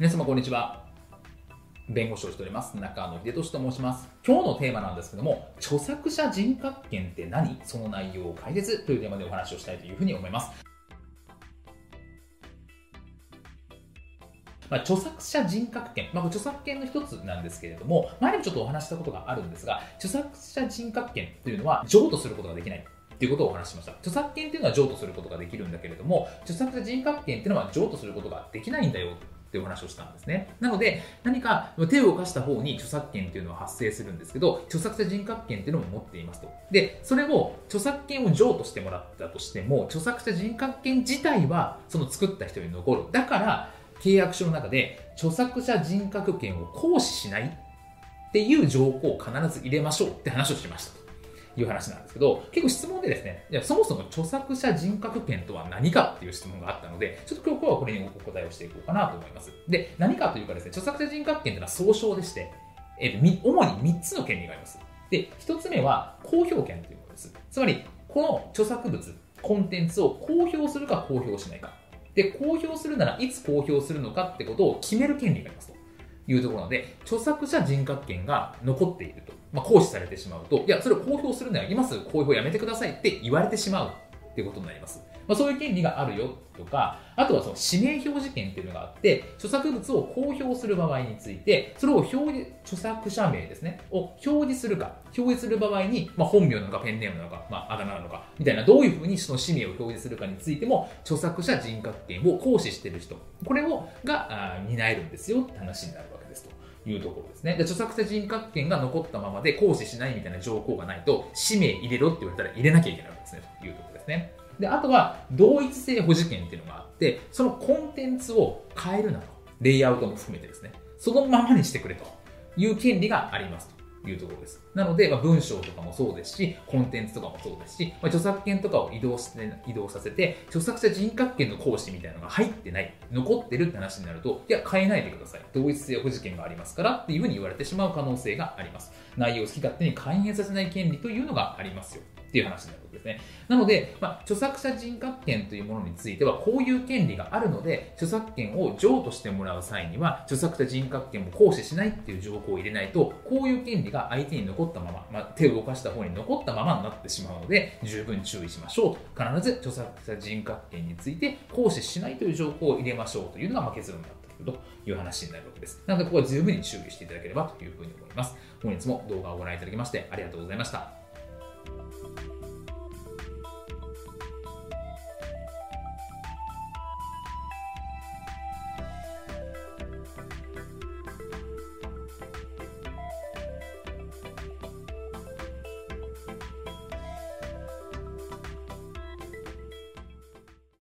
皆様こんにちは。弁護士をしております。中野秀俊と申します。今日のテーマなんですけども、著作者人格権って何？その内容を解説というテーマでお話をしたいというふうに思います。まあ、著作者人格権、まあ、著作権の一つなんですけれども、前にもちょっとお話したことがあるんですが、著作者人格権というのは譲渡することができない。ということをお話しました。著作権というのは譲渡することができるんだけれども、著作者人格権というのは譲渡することができないんだよっていうお話をしたんですね。なので、何か手を動かした方に著作権っていうのは発生するんですけど、著作者人格権っていうのも持っていますと。で、それを著作権を譲渡してもらったとしても、著作者人格権自体はその作った人に残る。だから、契約書の中で著作者人格権を行使しないっていう条項を必ず入れましょうって話をしましたという話なんですけど、結構質問でですね、いやそもそも著作者人格権とは何かっていう質問があったので、ちょっと今日はこれにお答えをしていこうかなと思います。で、何かというかですね、著作者人格権というのは総称でして、えー、主に3つの権利があります。で、1つ目は公表権というものです。つまり、この著作物、コンテンツを公表するか公表しないか。で、公表するならいつ公表するのかってことを決める権利がありますというところで、著作者人格権が残っていると、まあ、行使されてしまうと、いや、それを公表するなら今すぐ公表やめてくださいって言われてしまうっていうことになります。まあ、そういう権利があるよとか、あとはその指名表示権っていうのがあって、著作物を公表する場合について、それを表示、著作者名ですね、を表示するか、表示する場合に、まあ、本名なのかペンネームなのか、まあ、あだ名なのか、みたいな、どういうふうにその氏名を表示するかについても、著作者人格権を行使している人、これをが担えるんですよって話になるわけですと。いうところですね。で著作者人格権が残ったままで行使しないみたいな条項がないと、氏名入れろって言われたら入れなきゃいけないわけですね、というところですね。で、あとは、同一性保持権っていうのがあって、そのコンテンツを変えるなと。レイアウトも含めてですね。そのままにしてくれという権利がありますというところです。なので、まあ、文章とかもそうですし、コンテンツとかもそうですし、まあ、著作権とかを移動して、移動させて、著作者人格権の行使みたいなのが入ってない、残ってるって話になると、いや、変えないでください。同一性保持権がありますからっていうふうに言われてしまう可能性があります。内容を好き勝手に改変させない権利というのがありますよ。っていう話になるわけですね。なので、まあ、著作者人格権というものについては、こういう権利があるので、著作権を譲渡してもらう際には、著作者人格権を行使しないっていう条項を入れないと、こういう権利が相手に残ったまま、まあ、手を動かした方に残ったままになってしまうので、十分注意しましょうと。必ず著作者人格権について行使しないという条項を入れましょうというのがま結論だったという話になるわけです。なので、ここは十分に注意していただければというふうに思います。本日も動画をご覧いただきましてありがとうございました。